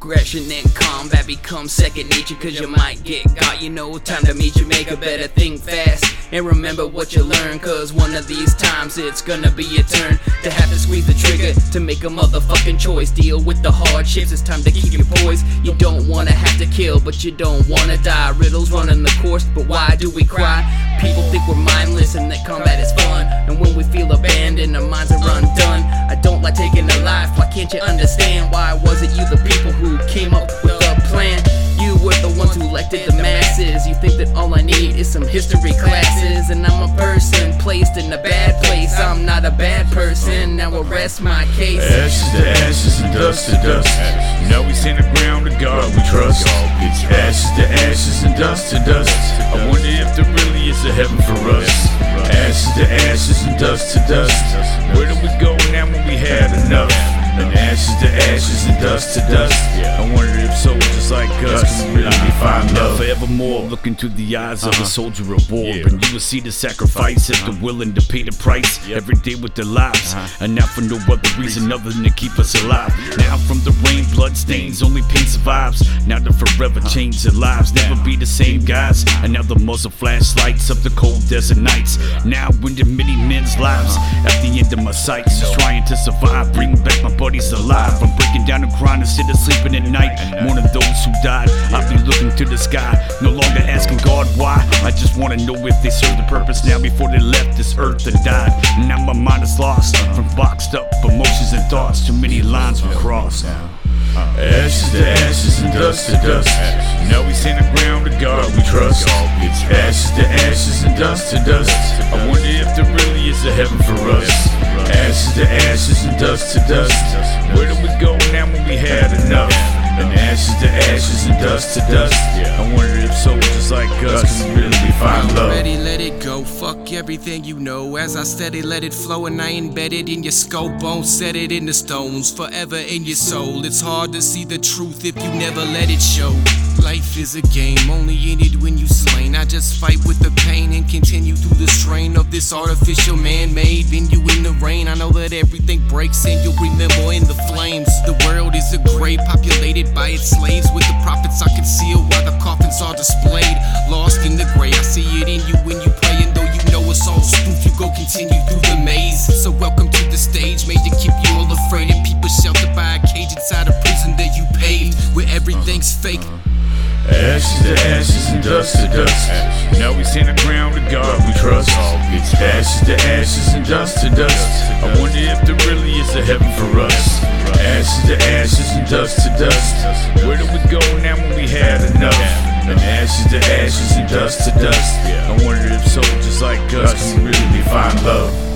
Aggression and combat become second nature cause you might get got. You know, time to meet you, make a better thing fast. And remember what you learn, cause one of these times it's gonna be your turn to have to squeeze the trigger to make a motherfucking choice. Deal with the hardships, it's time to keep your poise. You don't wanna have to kill, but you don't wanna die. Riddles running the course, but why do we cry? People think we're mindless and that combat is fun. And when we feel abandoned, our minds are undone. I don't like taking a life, why can't you understand? Why was it you, the people, came up with a plan? You were the ones who elected the masses. You think that all I need is some history classes. And I'm a person placed in a bad place. I'm not a bad person, now arrest my case. Ashes to ashes and dust to dust. Now we stand the ground to God we trust. Ashes to ashes and dust to dust. I wonder if there really is a heaven for us. Ashes to ashes and dust to dust. Where do we go now when we had enough? And ashes to ashes and dust to dust. I wonder if soldiers like us can really find love. Forevermore, look into the eyes of a uh-huh. soldier of war, and you will see the sacrifice if they're uh-huh. willing to pay the price every day with their lives, uh-huh. and not for no other reason other than to keep us alive. Now from the rain, blood stains, only pain survives. Now to forever change their lives, never be the same guys. And now the muzzle flashlights up the cold desert nights. Now into many men's lives, at the end of my sights, just trying to survive, bring back my buddies alive. I'm breaking down the grind instead of sleeping at night. Mourning those who died, I've been looking to the sky, God why. I just wanna know if they served the purpose now before they left this earth and died. Now my mind is lost from boxed up emotions and thoughts. Too many lines were crossed. Ashes to ashes and dust to dust. Now we stand the ground to God we trust. Ashes to ashes and dust to dust. I wonder if there really is a heaven for us. Ashes to ashes and dust to dust. Where do we go now when we had enough? And ashes to ashes and dust to dust. Yeah. I wonder if soldiers like us can really find love. Ready, let it go. Fuck everything you know. As I steady, let it flow, and I embed it in your scope. Won't set it in the stones, forever in your soul. It's hard to see the truth if you never let it show. Life is a game, only in it when you slain. I just fight with the pain and continue through the strain of this artificial man made venue in the rain. I know that everything breaks and you'll remember in the flames. The world is a grave populated by its slaves. With the prophets I conceal while the coffins are displayed. Lost in the gray, I see it in you when you pray. And though you know it's all spoof, you go continue through the maze. So welcome to the stage, made to keep you all afraid. And people sheltered by a cage inside a prison that you paved, where everything's fake. Uh-huh. Ashes to ashes and dust to dust. Now we stand the ground to God we trust. Ashes to ashes and dust to dust. I wonder if there really is a heaven for us. Ashes to ashes and dust to dust. Now when we had enough? And ashes to ashes and dust to dust. I wonder if soldiers like us can really find love.